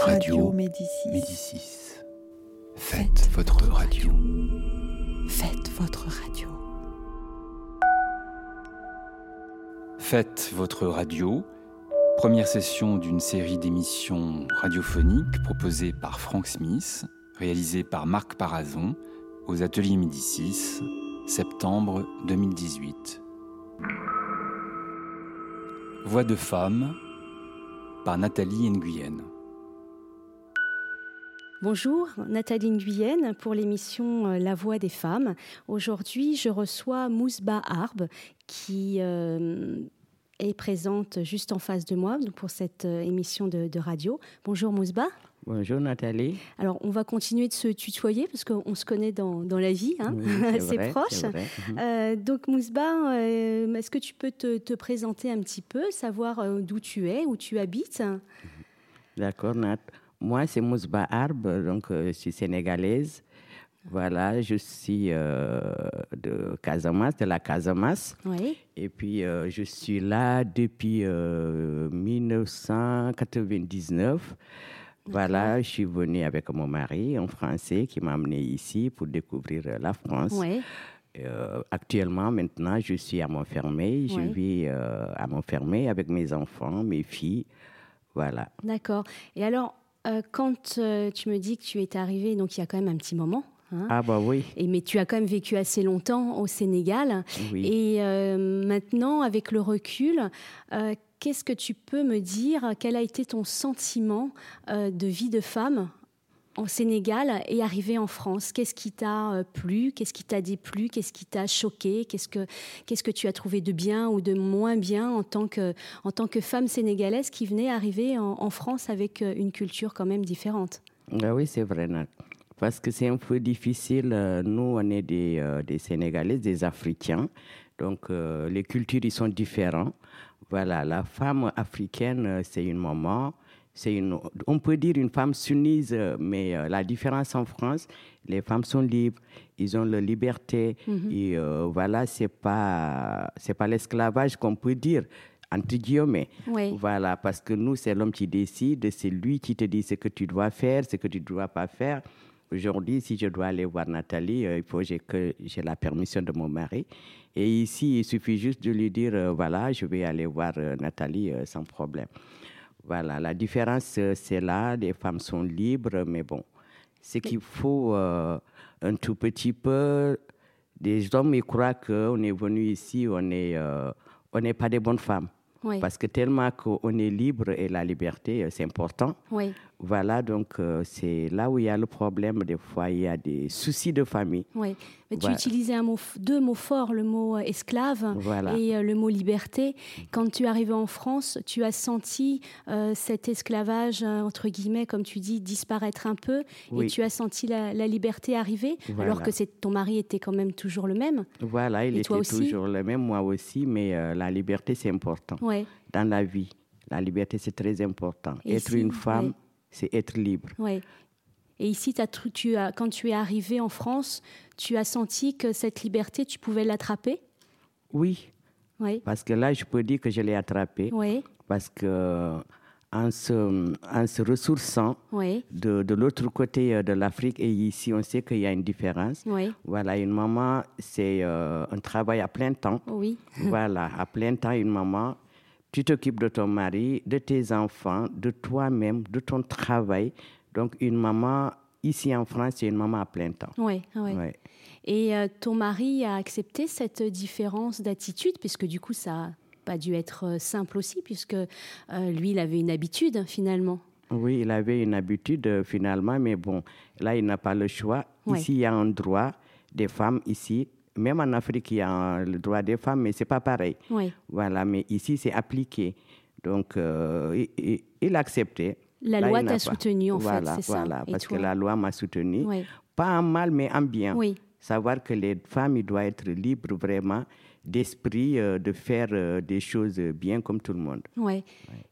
Radio Médicis. Médicis. Faites votre radio. Faites votre radio. Faites votre radio. Première session d'une série d'émissions radiophoniques proposées par Frank Smith, réalisée par Marc Parazon aux ateliers Médicis, septembre 2018. Voix de femme par Nathalie Nguyen. Bonjour, Nathalie Nguyen pour l'émission euh, La Voix des femmes. Aujourd'hui, je reçois Mousba Arb qui euh, est présente juste en face de moi pour cette euh, émission de, de radio. Bonjour Mousba. Bonjour Nathalie. Alors, on va continuer de se tutoyer parce qu'on se connaît dans, dans la vie, hein Oui, c'est proche. Mhm. Euh, donc, Mousba, euh, est-ce que tu peux te, te présenter un petit peu, savoir d'où tu es, où tu habites? D'accord, Nat. Moi, c'est Mousba Arb, donc euh, je suis sénégalaise. Voilà, je suis euh, de Casamance, de la Casamance. Oui. Et puis, euh, je suis là depuis euh, 1999. Voilà, je suis venue avec mon mari, un Français, qui m'a amené ici pour découvrir la France. Oui. Euh, actuellement, maintenant, je suis à Montfermeil. Je vis euh, à Montfermeil avec mes enfants, mes filles. Voilà. D'accord. Et alors, euh, quand euh, tu me dis que tu es arrivée, donc il y a quand même un petit moment, hein, Ah bah oui, et, mais tu as quand même vécu assez longtemps au Sénégal. oui. Et euh, maintenant, avec le recul, qu'est-ce que tu peux me dire? Quel a été ton sentiment de vie de femme? En Sénégal et arrivé en France Qu'est-ce qui t'a euh, plu? Qu'est-ce qui t'a déplu? Qu'est-ce qui t'a choqué? Qu'est-ce que qu'est-ce que tu as trouvé de bien ou de moins bien en tant que en tant que femme sénégalaise qui venait arriver en, France avec euh, une culture quand même différente? Ah oui, c'est vrai. Parce que c'est un peu difficile. euh, Nous, on est des, des Sénégalais, des Africains. Donc, les cultures, ils sont différents. Voilà, la femme africaine, c'est une maman. C'est une, on peut dire une femme euh, mais euh, la différence en France, les femmes sont libres, ils ont leur liberté. Et euh, voilà, c'est pas, c'est pas l'esclavage qu'on peut dire, entre guillemets. Oui. Voilà, parce que nous, c'est l'homme qui décide, c'est lui qui te dit ce que tu dois faire, ce que tu ne dois pas faire. Aujourd'hui, si je dois aller voir Nathalie, euh, il faut que j'ai- la permission de mon mari. Et ici, il suffit juste de lui dire, euh, voilà, je vais aller voir Nathalie sans problème. Voilà, la différence, euh, c'est là, les femmes sont libres, mais bon, c'est qu'il faut euh, un tout petit peu... Des hommes, ils croient qu'on est venu ici, on euh, on n'est pas des bonnes femmes. Oui. Parce que tellement qu'on est libre et la liberté, c'est important. Oui. Voilà, donc euh, c'est là où il y a le problème. Des fois, il y a des soucis de famille. Oui, mais tu Voilà. utilisais un mot, f- deux mots forts, le mot euh, esclave Voilà. et euh, le mot liberté. Quand tu arrivé en France, tu as senti euh, cet esclavage, entre guillemets, comme tu dis, disparaître un peu, et tu as senti la, la liberté arriver, Voilà. alors que ton mari était quand même toujours le même. Voilà, il Et était toujours le même, moi aussi, mais la liberté, c'est important Ouais, dans la vie. La liberté, c'est très important. Et être une femme, ouais. C'est être libre. ouais. Et ici, tu as, quand tu es arrivé en France, tu as senti que cette liberté, tu pouvais l'attraper? Oui, parce que là, je peux dire que je l'ai attrapé. oui, Parce que en se, en se ressourçant oui, de, de l'autre côté euh, de l'Afrique et ici, on sait qu'il y a une différence. oui, Voilà, une maman, c'est euh, un travail à plein temps. oui. voilà, à plein temps, une maman, tu t'occupes de ton mari, de tes enfants, de toi-même, de ton travail. Donc, une maman, ici en France, c'est une maman à plein temps. Oui, oui. Ouais. Et euh, ton mari a accepté cette différence d'attitude, puisque du coup, ça n'a pas dû être euh, simple aussi, puisque euh, lui, il avait une habitude finalement. Oui, il avait une habitude euh, finalement, mais bon, là, il n'a pas le choix. Ouais. Ici, il y a un droit des femmes, ici. Même en Afrique, il y a le droit des femmes, mais c'est pas pareil. Oui. Voilà, mais ici, c'est appliqué. Donc, euh, il, il- il a accepté. La Là, loi t'a soutenu, en fait, Voilà, c'est ça. Voilà, Et parce que la loi m'a soutenu. Oui. Pas en mal, mais en bien. Oui. Savoir que les femmes, doivent être libres vraiment d'esprit, euh, de faire euh, des choses bien comme tout le monde. Ouais.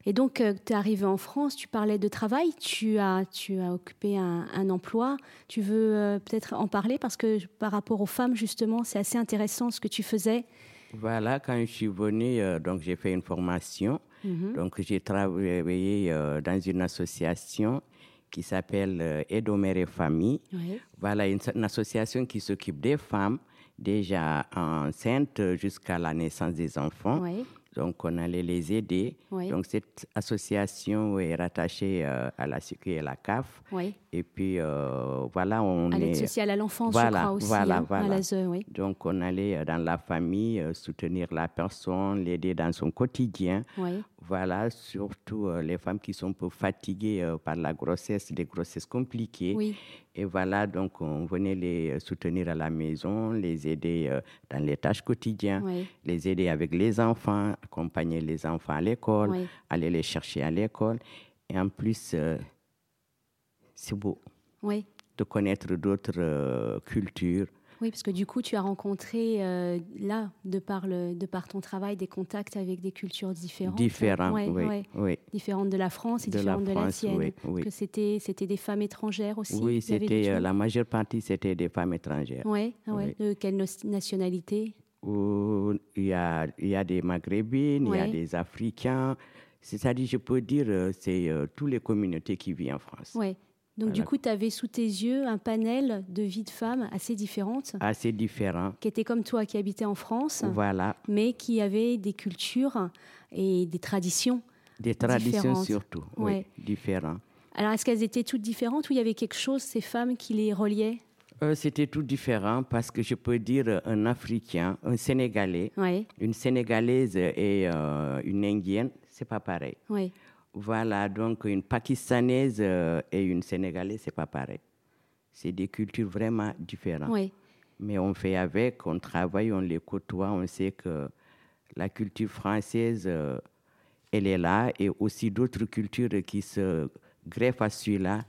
Et donc, tu es arrivé en France, tu parlais de travail, tu as, tu as occupé un, un emploi. Tu veux euh, peut-être en parler parce que par rapport aux femmes, justement, c'est assez intéressant ce que tu faisais. Voilà, quand je suis venue, euh, donc j'ai fait une formation. Mhm. Donc j'ai travaillé euh, dans une association qui s'appelle euh, Edomere Famille. Voilà, une, une, association qui s'occupe des femmes déjà enceintes jusqu'à la naissance des enfants. Donc, on allait les aider. Donc, cette association est rattachée euh, à la Sécu et à la CAF. Et puis, euh, voilà, on à l'aide sociale à l'enfance, je crois aussi, voilà, hein, voilà. à l'ASE, oui. Donc, on allait euh, dans la famille soutenir la personne, l'aider dans son quotidien. Voilà, surtout les femmes qui sont un peu fatiguées par la grossesse, des grossesses compliquées. Et voilà, donc on venait les soutenir à la maison, les aider dans les tâches quotidiennes, les aider avec les enfants, accompagner les enfants à l'école, aller les chercher à l'école. Et en plus, euh, c'est beau de connaître d'autres euh, cultures. Oui, parce que du coup, tu as rencontré, euh, là, de par, le, de par ton travail, des contacts avec des cultures différentes. Différentes, oui, Différentes de la France et différentes de la tienne. Que c'était, c'était des femmes étrangères aussi Oui, c'était, la majeure partie, c'était des femmes étrangères. Oui, de quelle nationalité? Où il y a, il y a des Maghrébines, il y a des Africains. C'est-à-dire, je peux dire, euh, c'est euh, toutes les communautés qui vivent en France. Oui. Donc, du coup, tu avais sous tes yeux un panel de vies de femmes assez différentes. Assez différents. Qui étaient comme toi, qui habitaient en France. Voilà. Mais qui avaient des cultures et des traditions. Des traditions surtout, oui, différentes. Alors, est-ce qu'elles étaient toutes différentes ou il y avait quelque chose, ces femmes, qui les reliait? Euh, c'était tout différent parce que je peux dire un Africain, un Sénégalais, une Sénégalaise et euh, une Indienne, c'est pas pareil. Oui. Voilà, donc une Pakistanaise euh, et une Sénégalaise, c'est pas pareil. C'est des cultures vraiment différentes. Oui. Mais on fait avec, on travaille, on les côtoie, on sait que la culture française, elle est là, et aussi d'autres cultures qui se greffent à celui-là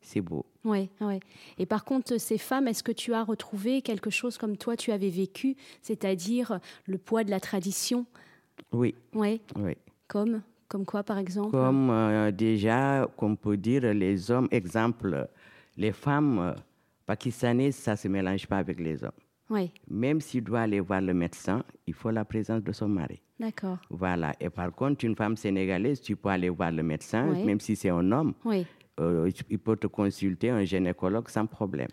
c'est beau. Oui, oui. Et par contre, ces femmes, est-ce que tu as retrouvé quelque chose comme toi tu avais vécu, c'est-à-dire le poids de la tradition? Oui. Oui. oui. Comme? Comme quoi, par exemple Comme euh, déjà, qu'on peut dire, les hommes, exemple, les femmes euh, pakistanaises, ça ne se mélange pas avec les hommes. Oui. Même s'il doit aller voir le médecin, il faut la présence de son mari. D'accord. Voilà. Et par contre, une femme sénégalaise, tu peux aller voir le médecin, même si c'est un homme. Oui. Euh, il peut te consulter un gynécologue sans problème.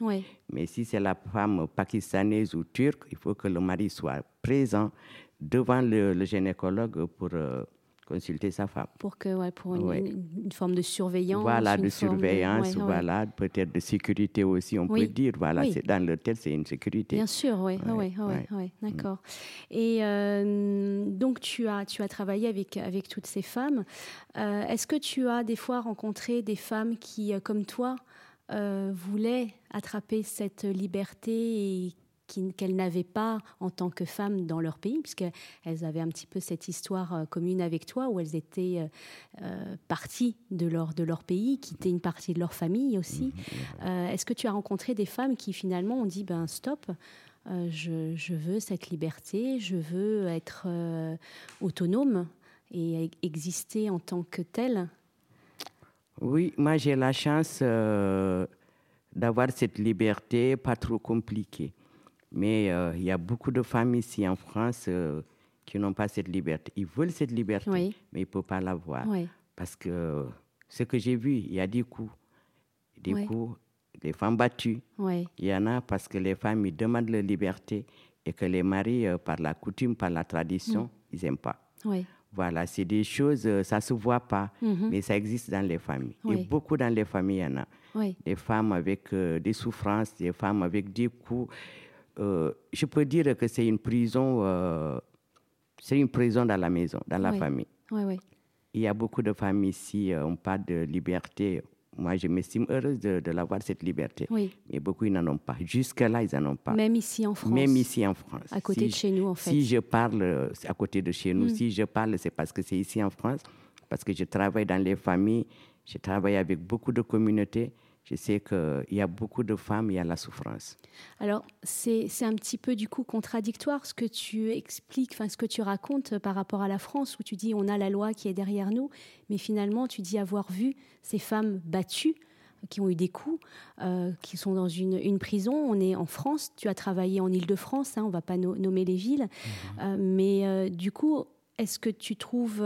Mais si c'est la femme pakistanaise ou turque, il faut que le mari soit présent devant le, gynécologue pour euh, consulter sa femme. Pour que, ouais, pour une, forme de surveillance. Voilà, de surveillance, voilà, peut-être de sécurité aussi, on peut dire. Voilà, c'est dans l'hôtel, c'est une sécurité. Bien sûr, oui, oui, oui, d'accord. Et euh, donc, tu as, tu as travaillé avec, avec toutes ces femmes. Euh, est-ce que tu as des fois rencontré des femmes qui, euh, comme toi, voulaient attraper cette liberté et qu'elles n'avaient pas en tant que femmes dans leur pays, puisqu'elles avaient un petit peu cette histoire euh, commune avec toi, où elles étaient euh, euh, parties de leur, de leur pays, quittaient une partie de leur famille aussi. Mmh, est-ce que tu as rencontré des femmes qui finalement ont dit, ben stop, je, je, veux cette liberté, je veux être autonome et exister en tant que telle? Oui, moi j'ai la chance d'avoir cette liberté pas trop compliquée. Mais euh, il y a beaucoup de femmes ici en France euh, qui n'ont pas cette liberté. Ils veulent cette liberté, mais ils ne peuvent pas l'avoir. Parce que ce que j'ai vu, il y a des coups. Des coups, des femmes battues. Il y en a parce que les femmes ils demandent leur liberté et que les maris, euh, par la coutume, par la tradition, mm. ils n'aiment pas. Voilà, c'est des choses, ça ne se voit pas, mm-hmm. mais ça existe dans les familles. Et beaucoup dans les familles, il y en a. Des femmes avec des souffrances, des femmes avec des coups. Euh, je peux dire que c'est une prison, euh, c'est une prison dans la maison, dans la famille. Il y a beaucoup de familles ici, euh, on parle de liberté. Moi, je m'estime heureuse de, de l'avoir, cette liberté. Mais beaucoup, ils n'en ont pas. Jusque-là, ils n'en ont pas. Même ici en France. Même ici en France. À côté de chez nous, en fait. Si je parle à côté de chez nous, mm. si je parle, c'est parce que c'est ici en France, parce que je travaille dans les familles, je travaille avec beaucoup de communautés je sais qu'il y a beaucoup de femmes, il y a la souffrance. Alors, c'est un petit peu du coup contradictoire ce que tu expliques, enfin ce que tu racontes par rapport à la France, où tu dis on a la loi qui est derrière nous, mais finalement tu dis avoir vu ces femmes battues qui ont eu des coups, euh, qui sont dans une, une, prison. On est en France, tu as travaillé en Ile-de-France, hein, on ne va pas nommer les villes, mmh. euh, mais euh, du coup, est-ce que tu trouves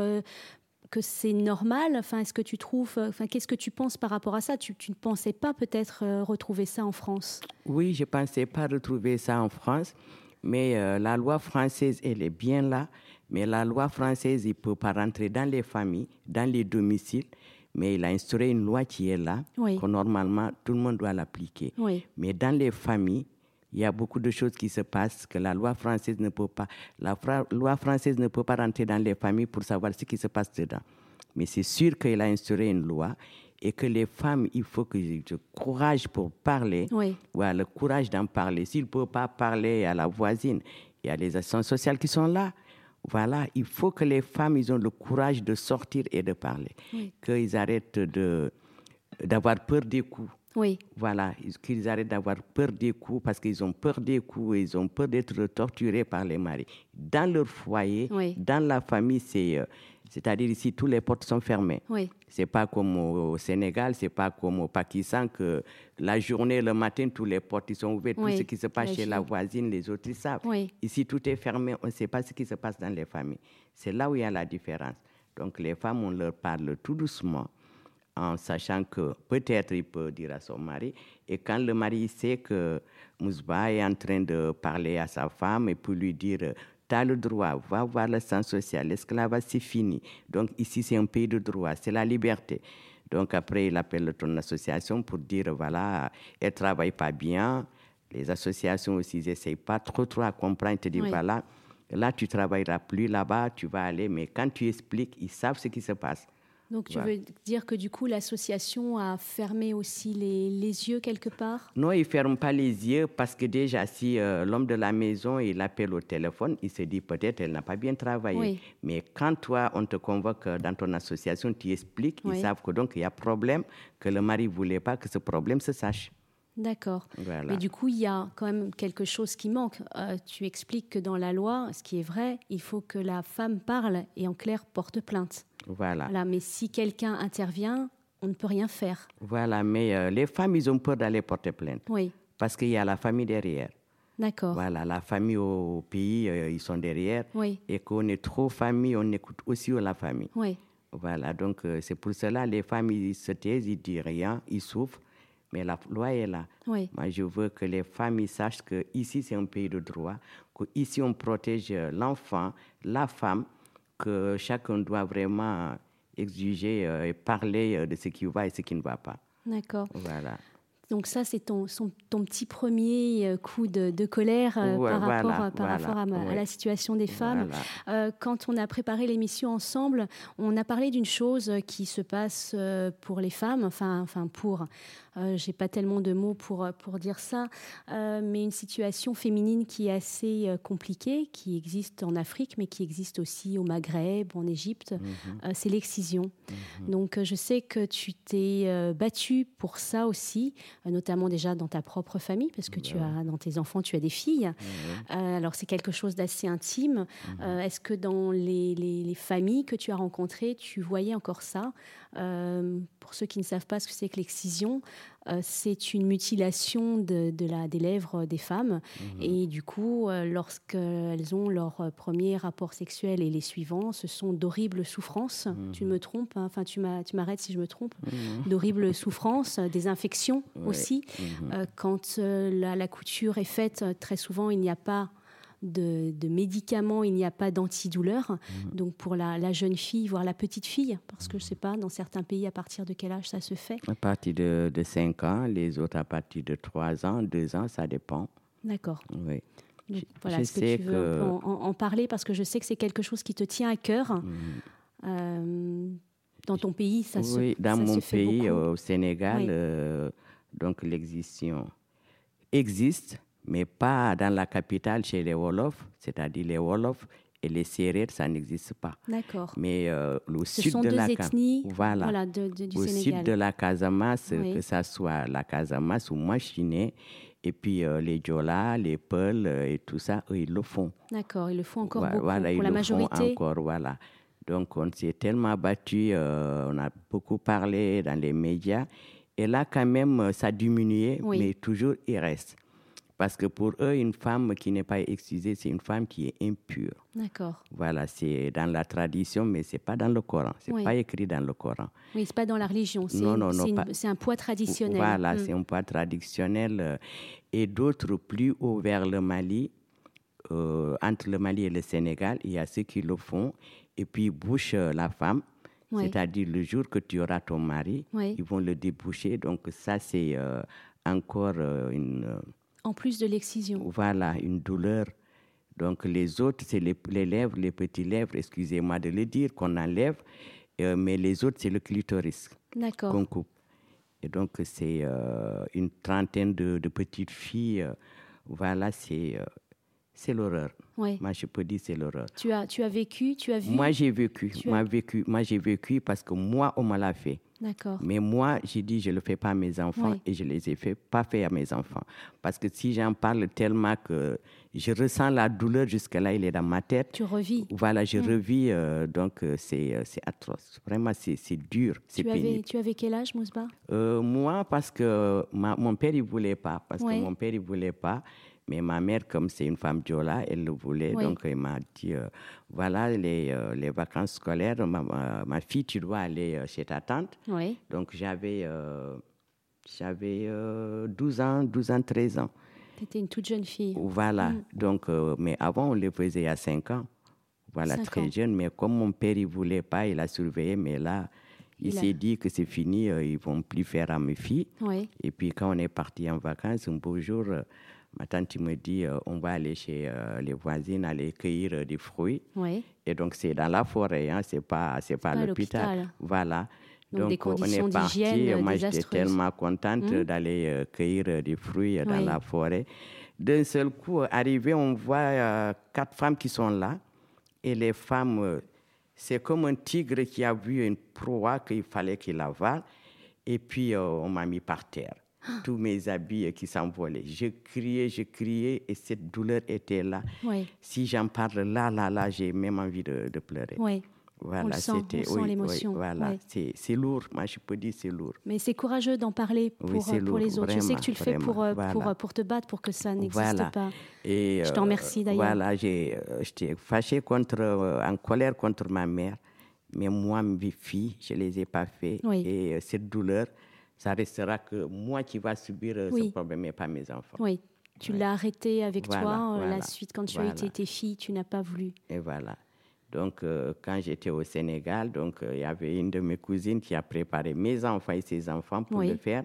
que c'est normal. Enfin, est-ce que tu trouves, enfin, qu'est-ce que tu penses par rapport à ça? Tu, ne pensais pas peut-être retrouver ça en France? Oui, je pensais pas retrouver ça en France, mais la loi française, elle est bien là. Mais la loi française, il ne peut pas rentrer dans les familles, dans les domiciles mais il a instauré une loi qui est là, que normalement tout le monde doit l'appliquer. Mais dans les familles, il y a beaucoup de choses qui se passent que la loi française ne peut pas. La loi française ne peut pas rentrer dans les familles pour savoir ce qui se passe dedans. Mais c'est sûr qu'il a instauré une loi et que les femmes, il faut qu'ils aient le courage pour parler, oui. le courage d'en parler. S'ils ne peuvent pas parler à la voisine, il y a les actions sociales qui sont là. Voilà, il faut que les femmes ils ont le courage de sortir et de parler, qu'ils arrêtent de d'avoir peur des coups. Oui. Voilà, qu'ils arrêtent d'avoir peur des coups parce qu'ils ont peur des coups, ils ont peur d'être torturés par les maris. Dans leur foyer, dans la famille, c'est euh, c'est-à-dire ici, tous les portes sont fermées. Oui. C'est pas comme au Sénégal, c'est pas comme au Pakistan que la journée, le matin, tous les portes sont ouvertes. Tout ce qui se passe chez la voisine, les autres, ils savent. Ici, tout est fermé. On ne sait pas ce qui se passe dans les familles. C'est là où il y a la différence. Donc, les femmes, on leur parle tout doucement en sachant que peut-être il peut dire à son mari. Et quand le mari sait que Mousba est en train de parler à sa femme et pour lui dire tu as le droit, va voir le sens social, l'esclavage c'est fini? Donc ici c'est un pays de droit, c'est la liberté. Donc après il appelle ton association pour dire voilà, elle ne travaille pas bien. Les associations aussi n'essayent pas trop trop à comprendre, ils te disent voilà, là tu travailleras plus là-bas, tu vas aller, mais quand tu expliques, ils savent ce qui se passe. Donc tu veux dire que du coup l'association a fermé aussi les, les, yeux quelque part? Non, il ne ferme pas les yeux parce que déjà si euh, l'homme de la maison il appelle au téléphone, il se dit peut-être elle n'a pas bien travaillé. Mais quand toi on te convoque dans ton association, tu expliques, ils savent que donc il y a problème, que le mari voulait pas que ce problème se sache. D'accord. Mais du coup, il y a quand même quelque chose qui manque. Euh, tu expliques que dans la loi, ce qui est vrai, il faut que la femme parle et en clair porte plainte. Voilà. mais si quelqu'un intervient, on ne peut rien faire. Voilà, mais euh, les femmes, ils ont peur d'aller porter plainte. Oui. Parce qu'il y a la famille derrière. D'accord. Voilà, la famille au pays, euh, ils sont derrière. Oui. Et qu'on est trop famille, on écoute aussi la famille. Oui. Voilà, donc c'est pour cela les femmes, ils se taisent, ils disent rien, ils souffrent mais la loi est là. Moi, je veux que les familles sachent que ici c'est un pays de droit, que ici on protège l'enfant, la femme, que chacun doit vraiment exiger euh, et parler euh, de ce qui va et ce qui ne va pas. D'accord. Voilà. Donc ça, c'est ton, ton petit premier euh, coup de, colère par, rapport, par rapport à, la situation des femmes. quand on a préparé l'émission ensemble, on a parlé d'une chose qui se passe pour les femmes, enfin, enfin pour euh, j'ai pas tellement de mots pour, euh, pour dire ça, euh, mais une situation féminine qui est assez compliquée, qui existe en Afrique, mais qui existe aussi au Maghreb, en Égypte, mhm. c'est l'excision. Mhm. Donc je sais que tu t'es battue pour ça aussi, notamment déjà dans ta propre famille, parce que tu as dans tes enfants, tu as des filles. alors c'est quelque chose d'assez intime. Mhm. Est-ce que dans les, les, les, familles que tu as rencontrées, tu voyais encore ça? Pour ceux qui ne savent pas ce que c'est que l'excision, euh, c'est une mutilation de, la, des lèvres des femmes. Mhm. Et du coup, euh, lorsqu'elles ont leur euh, premier rapport sexuel et les suivants, ce sont d'horribles souffrances. Mhm. Tu me trompes, hein, enfin tu m'arrêtes si je me trompe. Mhm. D'horribles souffrances, des infections aussi. quand la, couture est faite, très souvent, il n'y a pas de, médicaments, il n'y a pas d'antidouleur. Mhm. Donc pour la, jeune fille, voire la petite fille, parce que je ne sais pas, dans certains pays, à partir de quel âge ça se fait À partir de, 5 ans, les autres à partir de 3 ans, 2 ans, ça dépend. D'accord. Oui. voilà, est-ce que tu veux en, parler Parce que je sais que c'est quelque chose qui te tient à cœur. Mhm. Euh, dans ton pays, ça se Oui, dans mon pays, au Sénégal, euh, donc l'existence existe, mais pas dans la capitale chez les Wolofs, c'est-à-dire les Wolofs et les Sérères, ça n'existe pas. D'accord. Mais euh, au Ce sud sont de deux la ethnies, voilà, voilà de, du au Sénégal. sud de la Casamance, que ce soit la Casamance ou Machiné, et puis euh, les Djola, les Peuls euh, et tout ça, eux, ils le font. D'accord, ils le font encore beaucoup voilà, pour ils la le majorité. Font encore, voilà. Donc on s'est tellement battu, on a beaucoup parlé dans les médias, et là quand même ça a diminué, mais toujours il reste. Parce que pour eux, une femme qui n'est pas excisée, c'est une femme qui est impure. D'accord. Voilà, c'est dans la tradition, mais c'est pas dans le Coran. C'est Oui. pas écrit dans le Coran. Oui, c'est pas dans la religion. C'est Non, non, non, c'est un poids traditionnel. Voilà, Mm. c'est un poids traditionnel. euh, Et d'autres plus haut vers le Mali, euh, entre le Mali et le Sénégal, il y a ceux qui le font. Et puis, ils bouchent euh, la femme. Oui. C'est-à-dire, le jour que tu auras ton mari, Oui. ils vont le déboucher. Donc, ça, c'est euh, encore euh, une, En plus de l'excision. voilà, une douleur. Donc, les autres, c'est les, les lèvres, les petits lèvres, excusez-moi de le dire, qu'on enlève. Euh, mais les autres, c'est le clitoris D'accord. qu'on coupe. Et donc, c'est euh, une trentaine de, de petites filles. euh, voilà, c'est c'est l'horreur. Ouais. Moi, je peux dire c'est l'horreur. Tu as, tu as vécu, tu as vu? Moi, j'ai vécu. Moi, as- vécu. Moi, j'ai vécu parce que moi, on me l'a fait. D'accord. Mais moi, j'ai dit, je ne le fais pas à mes enfants Oui. et je les ai fait, pas fait à mes enfants. Parce que si j'en parle tellement que je ressens la douleur jusque là, il est dans ma tête. Tu revis. Voilà, je revis, euh, donc euh, c'est euh, c'est atroce. Vraiment, c'est c'est dur, c'est Tu avais, tu avais quel âge, Mousba? Moi, parce que ma- mon père, il voulait pas. Parce Ouais. que mon père, il voulait pas. Mais ma mère, comme c'est une femme Diola, elle le voulait. Oui. Donc, elle m'a dit euh, voilà, les, euh, les vacances scolaires, ma, ma- ma fille, tu dois aller euh, chez ta tante. Oui. Donc, j'avais j'avais euh, 12 ans, 12 ans, 13 ans. Tu étais une toute jeune fille. Voilà. Mm. Donc, mais avant, on le faisait à 5 ans. Voilà, très ans. jeune. Mais comme mon père, il voulait pas, il a surveillé. Mais là, il, s'est dit que c'est fini, euh, ils vont plus faire à mes filles. Oui. Et puis quand on est parti en vacances, un beau jour, euh, ma tante me dit euh, on va aller chez euh, les voisines, aller cueillir euh, des fruits. Oui. Et donc c'est dans la forêt, hein, c'est pas c'est pas, pas l'hôpital. Voilà. Donc, des on est parti. Moi j'étais tellement contente Mhm. d'aller cueillir des fruits dans la forêt. D'un seul coup, arrivé, on voit quatre femmes qui sont là. Et les femmes, c'est comme un tigre qui a vu une proie qu'il fallait qu'il avale. Et puis, on m'a mis par terre. Tous mes habits euh, qui s'envolaient. Je criais, je criais, et cette douleur était là. Oui. Si j'en parle là, là, là, j'ai même envie de, de pleurer. Oui. Voilà, c'était- oui, oui, voilà, c'est lourd. Moi, je peux dire c'est lourd. Mais c'est courageux d'en parler pour, euh, pour les autres. je sais que tu le fais pour, euh, voilà. pour, pour te battre, pour que ça n'existe Voilà. pas. Et, Je t'en remercie, d'ailleurs. Voilà, j'étais fâchée contre, en colère contre ma mère. Mais moi, mes filles, je ne les ai pas fait. Et cette douleur, ça restera que moi qui va subir euh, Oui. ce problème et pas mes enfants. Oui. Tu Ouais. l'as arrêté avec Voilà, toi. euh, La suite, quand tu voilà. as été tes filles, tu n'as pas voulu. Et voilà. Donc, euh, quand j'étais au Sénégal, donc euh, il y avait une de mes cousines qui a préparé mes enfants et ses enfants pour Oui. le faire.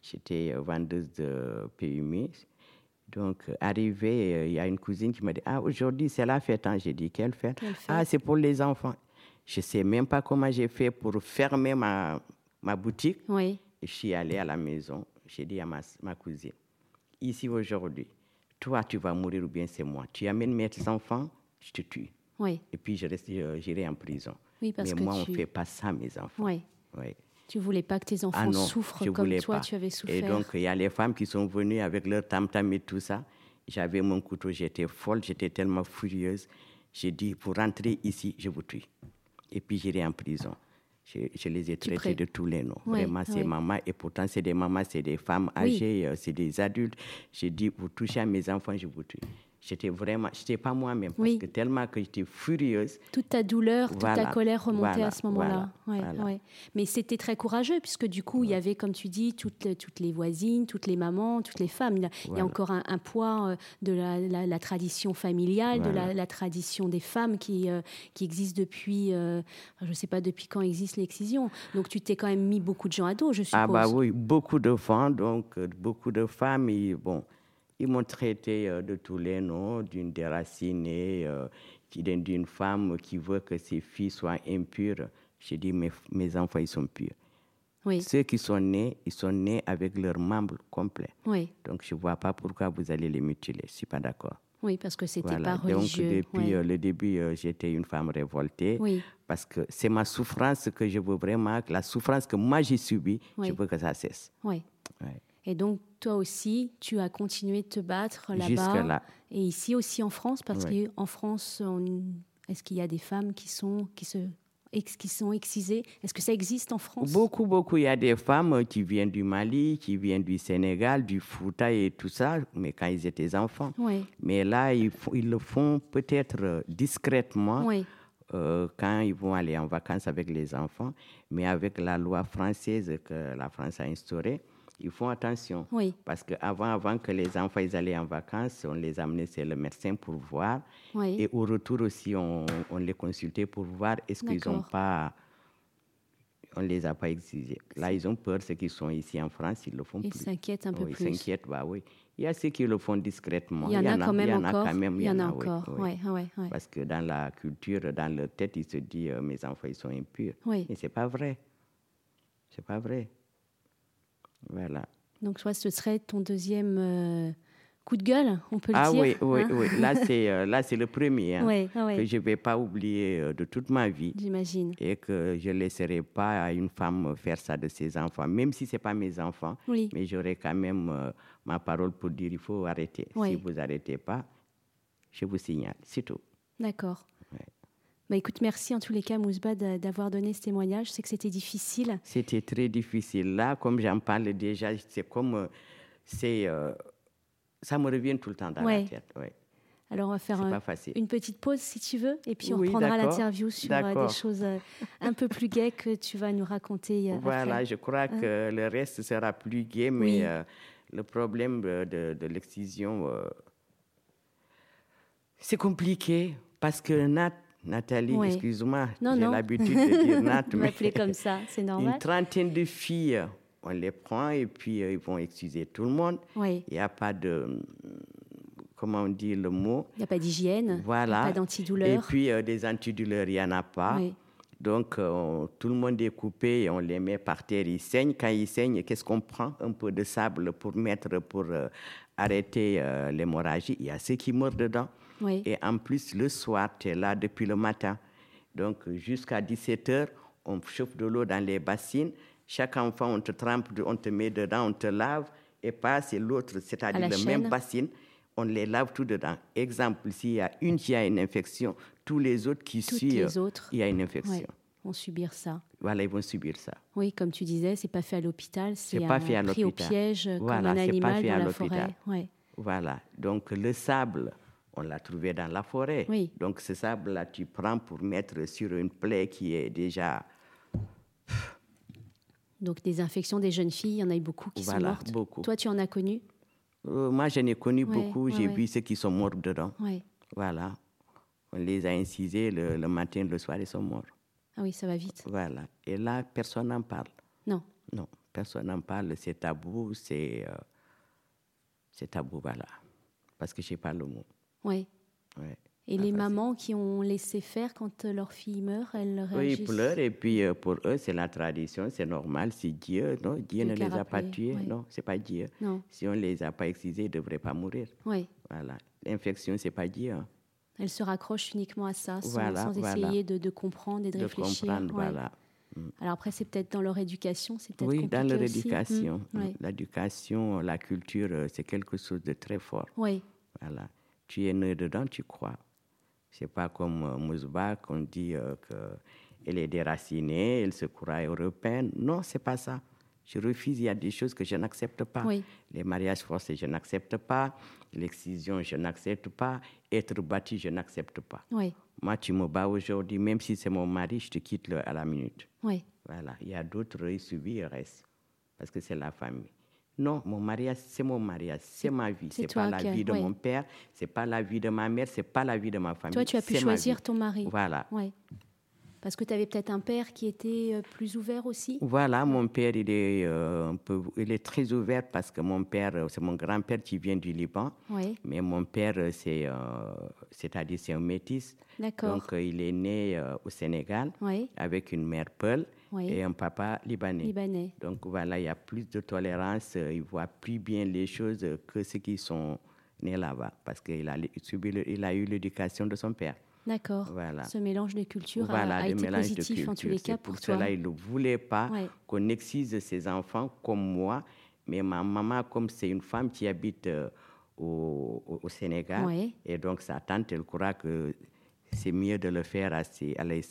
J'étais vendeuse de PMI. Donc, arrivé, euh, il y a une cousine qui m'a dit Ah, aujourd'hui, c'est la fête. hein. J'ai dit Quelle fête? Quelle fête? Ah, c'est pour les enfants. Je ne sais même pas comment j'ai fait pour fermer ma, ma boutique. Oui. Je suis allée à la maison. J'ai dit à ma, ma cousine, ici aujourd'hui, toi, tu vas mourir ou bien c'est moi. Tu amènes mes enfants, je te tue. Oui. Et puis, je reste, j'irai en prison. Oui, parce Mais que moi, tu- on ne fait pas ça, mes enfants. Oui. Oui. Tu voulais pas que tes enfants Ah non, souffrent je comme toi, pas. tu avais souffert. Et donc, il y a les femmes qui sont venues avec leur tam-tam et tout ça. J'avais mon couteau, j'étais folle, j'étais tellement furieuse. J'ai dit, pour rentrer ici, je vous tue. Et puis, j'irai en prison. Je, je les ai traités de tous les noms. Vraiment, c'est maman. Et pourtant, c'est des mamans, c'est des femmes âgées, euh, c'est des adultes. J'ai dit, vous touchez à mes enfants, je vous tue. J'étais vraiment, j'étais pas moi-même. Oui. Parce que tellement que j'étais furieuse. toute ta douleur, toute ta colère remontait voilà, à ce moment-là. voilà, Ouais, voilà. ouais. Mais c'était très courageux, puisque du coup, il y avait, comme tu dis, toutes, les- toutes les voisines, toutes les mamans, toutes les femmes. Il y a, encore un, un poids euh, de la, la- la tradition familiale, de la, tradition des femmes qui, euh, qui existe depuis, euh, je ne sais pas depuis quand existe l'excision. Donc tu t'es quand même mis beaucoup de gens à dos, je suppose. Ah bah oui, beaucoup de femmes, donc euh, beaucoup de femmes, ils, bon, ils m'ont traité euh, de tous les noms, d'une déracinée, euh, d'une femme qui veut que ses filles soient impures. J'ai dit, mes, mes enfants, ils sont purs. Oui, Ceux qui sont nés, ils sont nés avec leurs membres complets. oui, Donc je ne vois pas pourquoi vous allez les mutiler. Je ne suis pas d'accord. oui, parce que c'était Voilà. pas Donc religieux. depuis ouais. euh, le début, j'étais une femme révoltée. Oui. Parce que c'est ma souffrance que je veux vraiment, la souffrance que moi j'ai subie, je veux que ça cesse. Oui. Ouais. Et donc, toi aussi, tu as continué de te battre là-bas. Jusque-là. Et ici aussi en France, parce Oui. qu'en France, on- est-ce qu'il y a des femmes qui, sont, qui se qui sont excisées? Est-ce que ça existe en France? Beaucoup, beaucoup. Il y a des femmes qui viennent du Mali, qui viennent du Sénégal, du Fouta et tout ça, mais quand ils étaient enfants. Oui. Mais là, ils, ils le font peut-être discrètement. Oui. Euh, quand ils vont aller en vacances avec les enfants, mais avec la loi française que la France a instaurée, ils font attention. Oui. Parce qu'avant avant que les enfants ils allaient en vacances, on les amenait chez le médecin pour voir. Oui. Et au retour aussi, on, on les consultait pour voir est-ce qu'ils n'ont pas. On ne les a pas exigés. Là, ils ont peur, ceux qui sont ici en France, ils le font Ils plus. s'inquiètent un peu Oui, ils plus. s'inquiètent, bah oui. Il y a ceux qui le font discrètement. Il y en a quand même il y en encore. Il y en a oui, encore. oui. Ouais. Parce que dans la culture, dans leur tête, ils se disent euh, mes enfants, ils sont impurs. Oui. Mais c'est pas vrai. C'est pas vrai. Voilà. Donc, soit ce serait ton deuxième euh, coup de gueule, on peut le Ah dire. oui, oui, hein oui. Là, c'est euh, là, c'est le premier hein, ah que je ne vais pas oublier euh, de toute ma vie J'imagine. et que je ne laisserai pas à une femme faire ça de ses enfants, même si ce n'est pas mes enfants. Oui. Mais j'aurai quand même ma parole pour dire il faut arrêter. Si vous n'arrêtez pas, je vous signale. C'est tout. D'accord. Bah, écoute, merci en tous les cas, Mousba, d'a- d'avoir donné ce témoignage. Je sais que c'était difficile. C'était très difficile. Là, comme j'en parle déjà, c'est comme. euh, c'est, euh, ça me revient tout le temps dans Ouais. la tête. Ouais. Alors, on va faire un- facile. une petite pause si tu veux, et puis on Oui, reprendra l'interview sur euh, des choses euh, un peu plus gaies que tu vas nous raconter. euh, Voilà, après. je crois que le reste sera plus gai, mais Oui. euh, le problème de, de- de l'excision, euh, c'est compliqué parce que Nat, Nathalie, excuse-moi, j'ai l'habitude de dire Nat, mais comme ça, c'est normal. une trentaine de filles, on les prend et puis euh, ils vont excuser tout le monde. Oui. Il n'y a pas de, comment on dit le mot? Il n'y a pas d'hygiène, Voilà. pas Et d'antidouleur. puis euh, des antidouleurs, il n'y en a pas. Oui. Donc euh, tout le monde est coupé et on les met par terre, ils saignent. Quand ils saignent, qu'est-ce qu'on prend? Un peu de sable pour mettre, pour euh, arrêter euh, l'hémorragie. Il y a ceux qui meurent dedans. Oui. Et en plus, le soir, tu es là depuis le matin. Donc jusqu'à 17 heures, on chauffe de l'eau dans les bassines. Chaque enfant, on te trempe, on te met dedans, on te lave et passe. Et l'autre, c'est-à-dire la même bassine, on les lave tout dedans. Exemple, s'il y a une qui a une infection, tous les autres qui Toutes suivent, les autres il y a une ouais, infection. vont subir ça. Voilà, ils vont subir ça. Oui, comme tu disais, c'est pas fait à l'hôpital, c'est pas fait à pris au piège Voilà, comme un c'est pas animal fait dans à la forêt. Ouais. Voilà. Donc le sable, on l'a trouvé dans la forêt. Oui. Donc ce sable-là, tu prends pour mettre sur une plaie qui est déjà... Donc des infections des jeunes filles, il y en a eu beaucoup qui Voilà, sont mortes. beaucoup. Toi, tu en as connu? Euh, moi, j'en ai connu Ouais, beaucoup. ouais, J'ai ouais. vu ceux qui sont morts dedans. Voilà. On les a incisés le, le matin, le soir, ils sont morts. Ah oui, ça va vite. Voilà. Et là, personne n'en parle. Non. Non, personne n'en parle. C'est tabou. C'est euh, c'est tabou, voilà. Parce que je sais pas le mot. Oui. Ouais. Et les mamans qui ont laissé faire quand euh, leur fille meurt, elles Oui, réagissent ils pleurent et puis euh, pour eux, c'est la tradition, c'est normal. C'est Dieu, non Dieu ne les a pas tués, ouais. non, c'est pas Dieu. Non. Si on les a pas excisés, ils ne devraient pas mourir. Oui. Voilà. L'infection, c'est pas Dieu. hein. Elles se raccrochent uniquement à ça, sans, Voilà, sans voilà. essayer de, de comprendre et de, De réfléchir. comprendre, Ouais. voilà. Alors après, c'est peut-être dans leur éducation, c'est peut-être Oui, dans leur aussi. éducation. Mm. L'éducation, la culture, euh, c'est quelque chose de très fort. Oui, Voilà. Tu es né dedans, tu crois. C'est pas comme euh, Mouzba qu'on dit euh, qu'elle est déracinée, elle se croit européenne. Non, c'est pas ça. Je refuse, il y a des choses que je n'accepte pas. Oui. Les mariages forcés, je n'accepte pas. L'excision, je n'accepte pas. Être battu, je n'accepte pas. oui, Moi, tu me bats aujourd'hui, même si c'est mon mari, je te quitte le- à la minute. oui. Voilà. Il y a d'autres, ils subissent, ils restent. Parce que c'est la famille. Non, mon mariage, c'est mon mariage, c'est ma vie. c'est pas la vie de ouais. mon père, c'est pas la vie de ma mère, c'est pas la vie de ma famille. Toi, tu as pu choisir ton mari. Voilà. Oui. Parce que tu avais peut-être un père qui était euh, plus ouvert aussi. Voilà, mon père, il est, euh, un peu, il est très ouvert parce que mon père, euh, c'est mon grand-père qui vient du Liban. Oui, Mais mon père, c'est, euh, c'est-à-dire c'est un métis. d'accord. Donc, il est né euh, au Sénégal Oui, avec une mère Peul Oui. et un papa libanais. libanais. Donc voilà, il y a plus de tolérance, euh, ils voient plus bien les choses que ceux qui sont nés là-bas, parce qu'il a, subi le- il a eu l'éducation de son père. D'accord. Voilà. Ce mélange de culture a- voilà, a, des été positif de en tous les cas pour, pour, toi. cela il ne voulait pas Ouais. qu'on excise ses enfants comme moi. Mais ma maman, comme c'est une femme qui habite euh, au, au- au Sénégal, Ouais. et donc sa tante, elle croit que c'est mieux de le faire à, ses, à les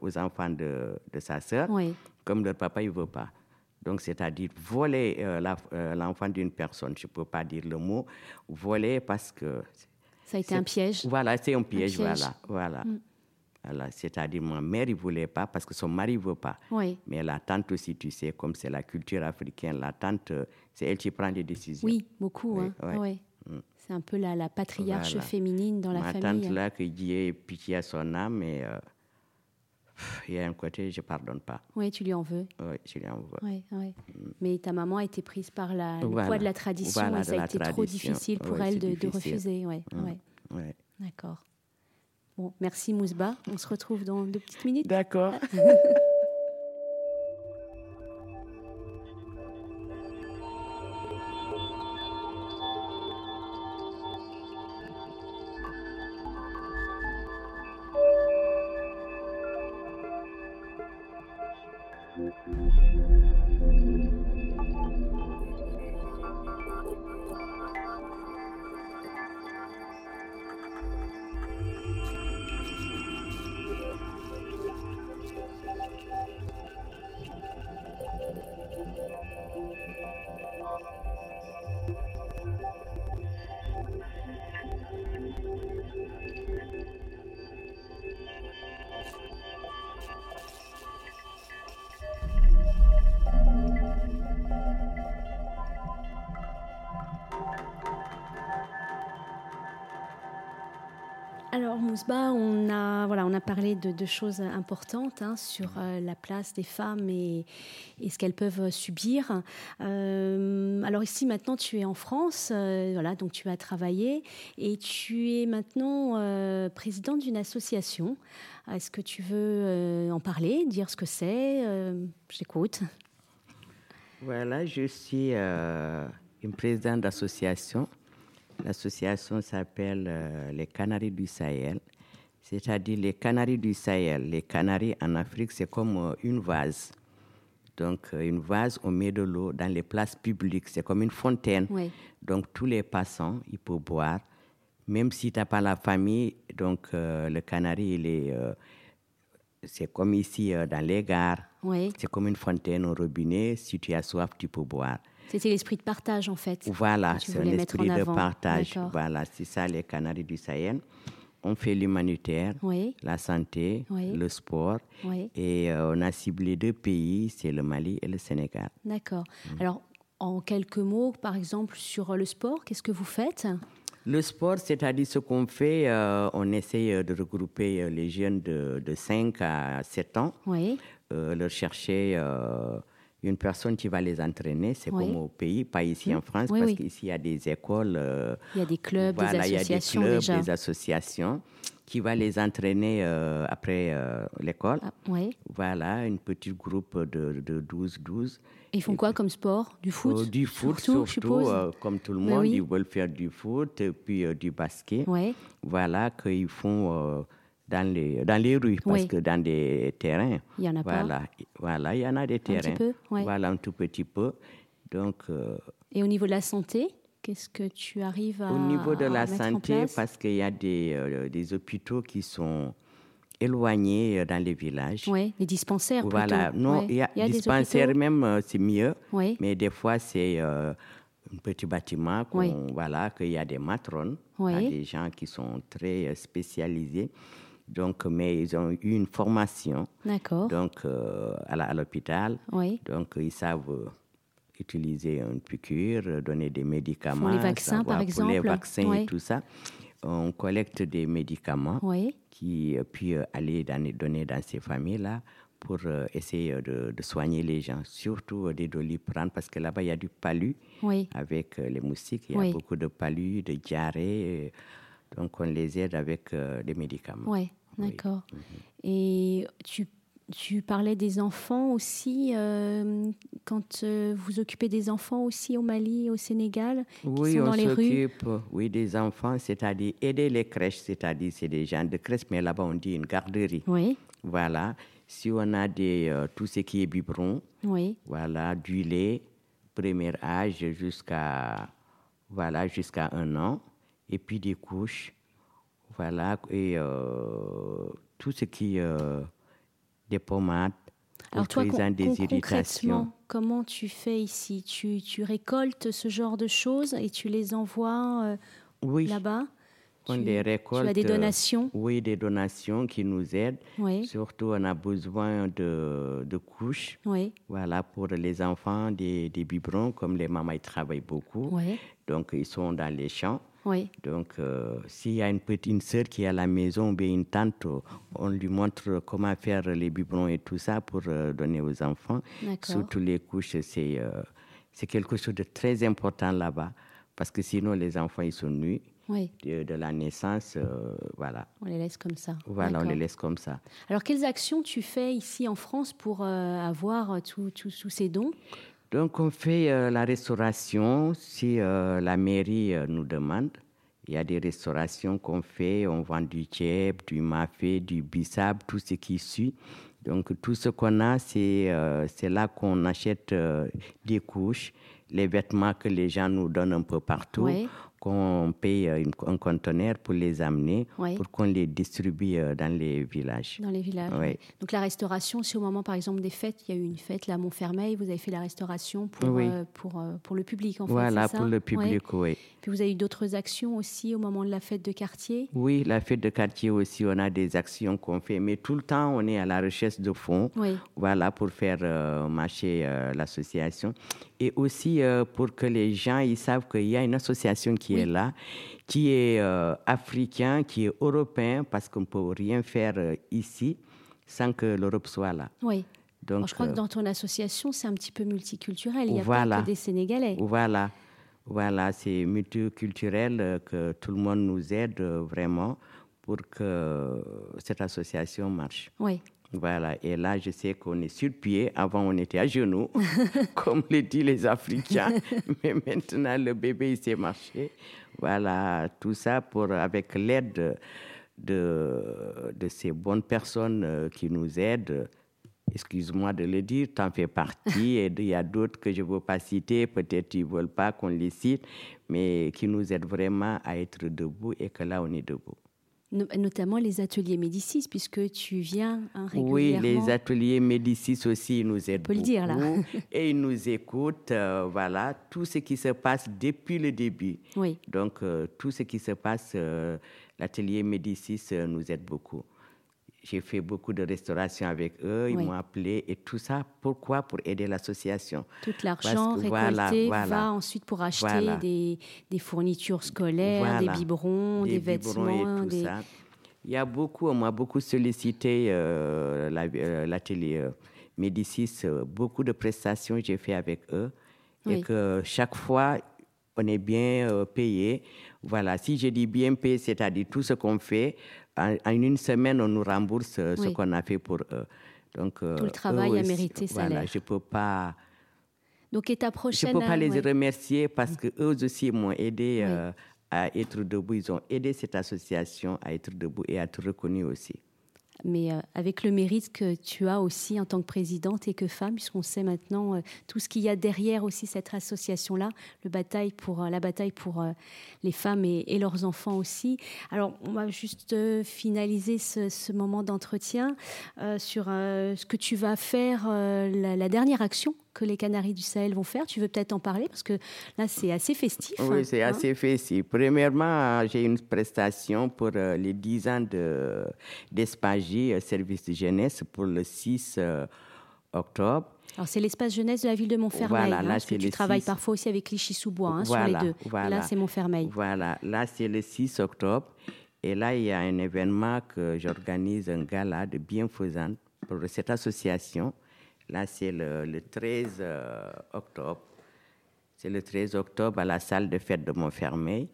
aux enfants de, de sa sœur, comme leur papa, ne veut pas. Donc, c'est-à-dire voler euh, l'enfant d'une personne, je ne peux pas dire le mot, voler parce que... Ça a été un piège. Voilà, c'est un piège, voilà. voilà. Mm. voilà c'est-à-dire, ma mère, ne voulait pas parce que son mari ne veut pas. Oui. Mais la tante aussi, tu sais, comme c'est la culture africaine, la tante, c'est elle qui prend des décisions. Oui, beaucoup. Oui, hein. C'est un peu la, la patriarche féminine dans la famille. Ma tante, là, qui dit pitié à son âme, et il y a un côté, je ne pardonne pas. Oui, tu lui en veux. Oui, je lui en veux. Oui, oui. Mm. Mais ta maman a été prise par la, le poids de la tradition et ça a été trop difficile pour elle de, de, refuser. Ouais, mm. ouais. D'accord. Bon, merci Mousba. On se retrouve dans deux petites minutes. D'accord. Alors Mousba, on a, voilà, on a parlé de, choses importantes hein, sur euh, la place des femmes et, ce qu'elles peuvent subir. Euh, alors ici maintenant tu es en France, euh, voilà, donc tu as travaillé et tu es maintenant présidente d'une association. Est-ce que tu veux en parler, dire ce que c'est? J'écoute. Voilà, je suis une présidente d'association L'association s'appelle euh, les Canaries du Sahel, c'est-à-dire les Canaries du Sahel. Les Canaries en Afrique, c'est comme euh, une vase. Donc, euh, une vase, on met de l'eau dans les places publiques, c'est comme une fontaine. Donc, tous les passants, ils peuvent boire. Même si tu n'as pas la famille, donc le canari, il est, c'est comme ici dans les gares. C'est comme une fontaine au robinet. Si tu as soif, tu peux boire. C'était l'esprit de partage, en fait. Voilà, c'est un esprit de partage. Voilà, c'est ça, les Canaries du Sahel. On fait l'humanitaire, la santé, le sport. Et euh, on a ciblé deux pays, c'est le Mali et le Sénégal. D'accord. Mm. Alors, en quelques mots, par exemple, sur le sport, qu'est-ce que vous faites? Le sport, c'est-à-dire ce qu'on fait, euh, on essaye de regrouper les jeunes de, de 5 à 7 ans, oui. euh, leur chercher une personne qui va les entraîner, c'est comme au pays, pas ici en France, parce qu'ici il y a des écoles. Euh, il y a des clubs, des associations. Il y a des clubs, des associations qui va les entraîner euh, après euh, l'école. Ah, voilà, un petit groupe de, de 12-12. Ils font quoi comme sport? Du foot? Du foot, surtout, comme tout le monde. Ils veulent faire du foot, et puis du basket. Voilà, qu'ils font dans les, dans les rues, parce que dans des terrains, il y en a voilà, pas. Voilà, il y en a des terrains. Un petit peu, Voilà, un tout petit peu. Donc, euh, Et au niveau de la santé, qu'est-ce que tu arrives à Au niveau de la santé, parce qu'il y a des, euh, des hôpitaux qui sont éloignés euh, dans les villages. Oui, des dispensaires Voilà, non, il y a, des dispensaires même, c'est mieux, mais des fois c'est un petit bâtiment, voilà, qu'il y a des matrones, des gens qui sont très spécialisés. Donc, mais ils ont eu une formation. Donc, euh, à l'hôpital. Donc, ils savent euh, utiliser une piqûre, donner des médicaments. Pour les vaccins, par exemple. Pour les vaccins et tout ça. On collecte des médicaments qui euh, puis aller donner dans ces familles-là pour essayer de, soigner les gens, surtout des doliprane, parce que là-bas, il y a du palu avec les moustiques. Il y a beaucoup de palu, de diarrhée. Donc, on les aide avec euh, des médicaments. Ouais, d'accord. Mhm. Et tu, tu, parlais des enfants aussi, euh, quand euh, vous occupez des enfants aussi au Mali, au Sénégal, oui, qui sont on dans les rues Oui, des enfants, c'est-à-dire aider les crèches, c'est-à-dire c'est des gens de crèche, mais là-bas on dit une garderie. Oui. Voilà. Si on a des, tout ce qui est biberon, oui. voilà, du lait, premier âge jusqu'à voilà, jusqu'à un an et puis des couches. Voilà, et tout ce qui des pommades. Alors toi, des concrètement, comment tu fais ici? Tu, tu, récoltes ce genre de choses et tu les envoies oui. là-bas? On les récolte. Tu as des donations? Oui, des donations qui nous aident. Surtout, on a besoin de, de couches. Oui. Voilà, pour les enfants, des, des biberons, comme les mamans, ils travaillent beaucoup. Oui. Donc, ils sont dans les champs. Oui. Donc, euh, s'il y a une petite sœur qui est à la maison, bien une tante, on lui montre comment faire les biberons et tout ça pour euh, donner aux enfants. Surtout les couches, c'est euh, c'est quelque chose de très important là-bas. Parce que sinon, les enfants, ils sont nus de, la naissance. Voilà. On les laisse comme ça. Voilà, on les laisse comme ça. Alors, quelles actions tu fais ici en France pour avoir tous ces dons? Donc, on fait la restauration si la mairie nous demande. Il y a des restaurations qu'on fait, on vend du tchèp, du mafé, du bissap, tout ce qui suit. Donc tout ce qu'on a, c'est là qu'on achète des couches, les vêtements que les gens nous donnent un peu partout qu'on paye euh, un conteneur pour les amener, pour qu'on les distribue euh, dans les villages. Dans les villages. Oui. Donc la restauration, si au moment par exemple des fêtes, il y a eu une fête là à Montfermeil, vous avez fait la restauration pour, euh, pour, pour le public en fait. Voilà, pour le public, oui. Puis vous avez eu d'autres actions aussi au moment de la fête de quartier? Oui, la fête de quartier aussi, on a des actions qu'on fait, mais tout le temps on est à la recherche de fonds. Voilà, pour faire marcher l'association. Et aussi pour que les gens ils savent qu'il y a une association qui est là, qui est euh, africain, qui est européen, parce qu'on ne peut rien faire euh, ici sans que l'Europe soit là. Oui. Donc, je crois que euh, dans ton association, c'est un petit peu multiculturel. Il n'y a pas que des Sénégalais. Voilà. Voilà, c'est multiculturel, que tout le monde nous aide vraiment pour que cette association marche. Oui. Voilà, et là, je sais qu'on est sur pied. Avant, on était à genoux, comme le disent les Africains. Mais maintenant, le bébé, il s'est marché. Voilà, tout ça pour, avec l'aide de, de ces bonnes personnes euh, qui nous aident. Excuse-moi de le dire, tu en fais partie. et il y a d'autres que je ne veux pas citer. Peut-être ils ne veulent pas qu'on les cite, mais qui nous aident vraiment à être debout et que là, on est debout notamment les ateliers Médicis, puisque tu viens hein, régulièrement. Oui, les ateliers Médicis aussi nous aident beaucoup. le dire là. et ils nous écoutent, euh, voilà, tout ce qui se passe depuis le début. Oui. Donc, euh, tout ce qui se passe, euh, l'atelier Médicis nous aide beaucoup. J'ai fait beaucoup de restauration avec eux, ils m'ont appelé et tout ça. Pourquoi? Pour aider l'association. Tout l'argent récolté va ensuite pour acheter des, des, fournitures scolaires, des biberons, des, vêtements. Et tout ça. Il y a beaucoup, on m'a beaucoup sollicité euh, euh, l'atelier euh, Médicis, beaucoup de prestations j'ai fait avec eux. Et que chaque fois, on est bien payé. Voilà, si je dis bien payé, c'est-à-dire tout ce qu'on fait, en, une semaine, on nous rembourse euh, ce qu'on a fait pour eux. Donc, euh, Tout le travail a mérité salaire. Voilà, je ne peux pas. Donc, ta prochaine. Je peux pas les remercier parce que eux aussi m'ont aidé euh, à être debout. Ils ont aidé cette association à être debout et à être reconnue aussi mais euh, avec le mérite que tu as aussi en tant que présidente et que femme, puisqu'on sait maintenant euh, tout ce qu'il y a derrière aussi cette association-là, le bataille pour, euh, la bataille pour les femmes et, leurs enfants aussi. Alors, on va juste finaliser ce, moment d'entretien sur ce que tu vas faire, la dernière action que les Canaries du Sahel vont faire. Tu veux peut-être en parler parce que là, c'est assez festif. Oui, c'est hein. assez festif. Premièrement, j'ai une prestation pour euh, les 10 ans d'Espagie, euh, service de jeunesse, pour le 6 euh, octobre. Alors, c'est l'espace jeunesse de la ville de Montfermeil. Voilà, hein, là, c'est Tu travailles parfois aussi avec Clichy-sous-Bois hein, sur les deux. là, c'est Montfermeil. Voilà, là, c'est le 6 octobre. Et là, il y a un événement que j'organise, un gala de bienfaisance pour cette association Là, c'est le, 13 euh, octobre. C'est le 13 octobre à la salle de fête de Montfermeil.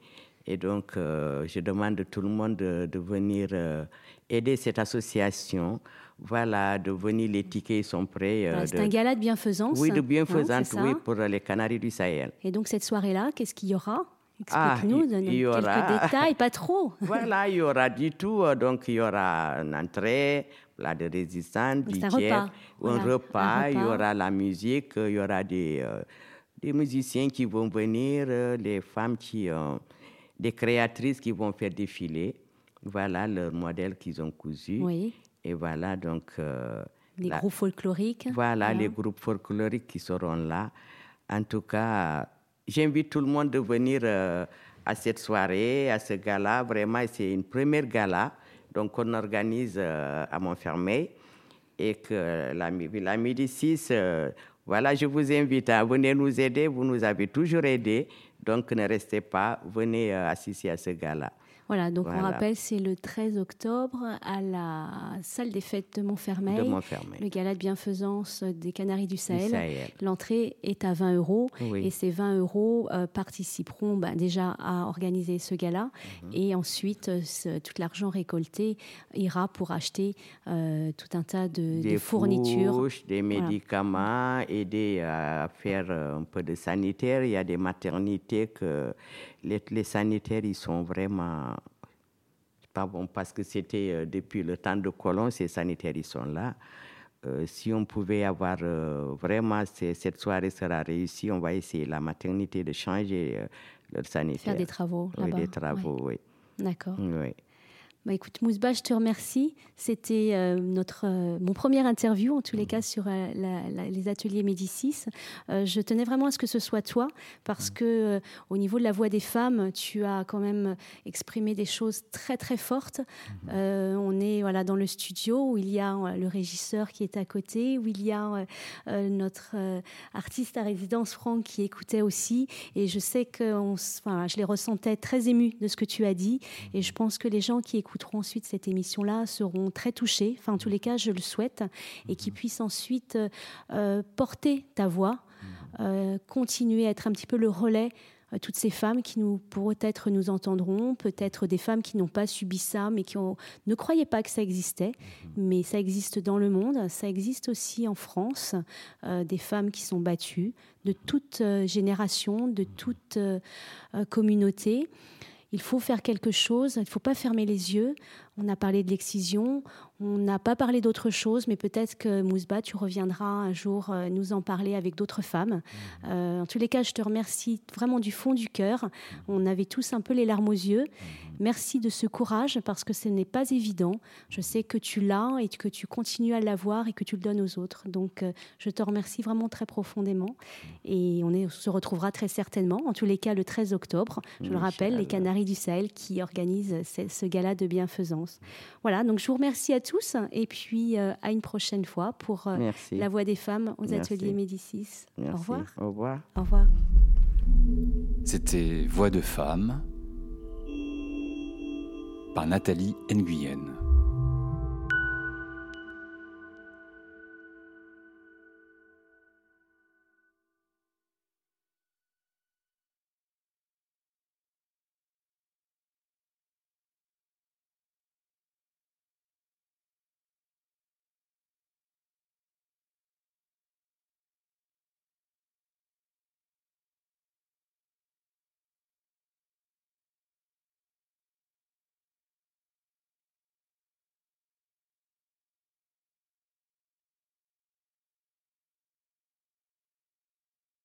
Et donc, euh, je demande à tout le monde de, venir euh, aider cette association. Voilà, de venir, les tickets sont prêts. c'est un gala de bienfaisance. Oui, de bienfaisance, oui, pour les Canaries du Sahel. Et donc, cette soirée-là, qu'est-ce qu'il y aura? Explique-nous, ah, il y aura... quelques détails, pas trop. voilà, il y aura du tout. Donc, il y aura une entrée, plat de résistance, du un repas. un, repas, il y aura la musique, il y aura des, euh, des musiciens qui vont venir, euh, des femmes qui, ont des créatrices qui vont faire défiler. Voilà le modèle qu'ils ont cousu. Oui. Et voilà donc. Euh, les groupes folkloriques. Voilà, les groupes folkloriques qui seront là. En tout cas, j'invite tout le monde de venir euh, à cette soirée, à ce gala. Vraiment, c'est une première gala donc on organise euh, à Montfermeil et que la, la Médicis, euh, voilà, je vous invite à venir nous aider. Vous nous avez toujours aidés, donc ne restez pas, venez assister à ce gala. Voilà, donc on rappelle, c'est le 13 octobre à la salle des fêtes de Montfermeil, de Montfermeil. le gala de bienfaisance des Canaries du Sahel. L'entrée est à 20 euros et ces 20 euros euh, participeront ben, déjà à organiser ce gala mhm. et ensuite tout l'argent récolté ira pour acheter euh, tout un tas de, des fournitures. des médicaments, aider à faire un peu de sanitaire. Il y a des maternités que les, les sanitaires, ils sont vraiment pas bon parce que c'était euh, depuis le temps de colon, ces sanitaires, ils sont là. Euh, si on pouvait avoir euh, vraiment cette soirée sera réussie, on va essayer la maternité de changer le sanitaire. Faire des travaux là-bas. Oui, des travaux, oui. D'accord. Oui. Bah, écoute, Mousba, je te remercie. C'était euh, notre euh, mon première interview, en tous les cas, sur euh, les ateliers Médicis. je tenais vraiment à ce que ce soit toi, parce que au niveau de la voix des femmes, tu as quand même exprimé des choses très très fortes. Mhm. on est voilà dans le studio où il y a le régisseur qui est à côté, où il y a notre artiste à résidence Franck qui écoutait aussi, et je sais que enfin, je les ressentais très émus de ce que tu as dit, et je pense que les gens qui écoutent écouteront ensuite cette émission-là seront très touchés, enfin en tous les cas je le souhaite, et qui mhm. puissent ensuite euh, porter ta voix, mhm. euh, continuer à être un petit peu le relais euh, toutes ces femmes qui nous peut-être nous entendront, peut-être des femmes qui n'ont pas subi ça, mais qui ne croyaient pas que ça existait, mhm. mais ça existe dans le monde, ça existe aussi en France, des femmes qui sont battues de toute génération, de toute communauté. Il faut faire quelque chose, il ne faut pas fermer les yeux. On a parlé de l'excision, on n'a pas parlé d'autre chose, mais peut-être que Mousba, tu reviendras un jour euh, nous en parler avec d'autres femmes. Euh, en tous les cas, je te remercie vraiment du fond du cœur. On avait tous un peu les larmes aux yeux. Merci de ce courage parce que ce n'est pas évident. Je sais que tu l'as et que tu continues à l'avoir et que tu le donnes aux autres. Donc, euh, je te remercie vraiment très profondément. Et on, se retrouvera très certainement, en tous les cas, le 13 octobre. Je le rappelle, les Canaries du Sahel qui organisent ce, ce gala de bienfaisance. Voilà, donc je vous remercie à tous et puis euh, à une prochaine fois pour euh, La Voix des femmes aux ateliers Médicis. Au revoir. Au revoir. Au revoir. C'était Voix de femmes par Nathalie Nguyen.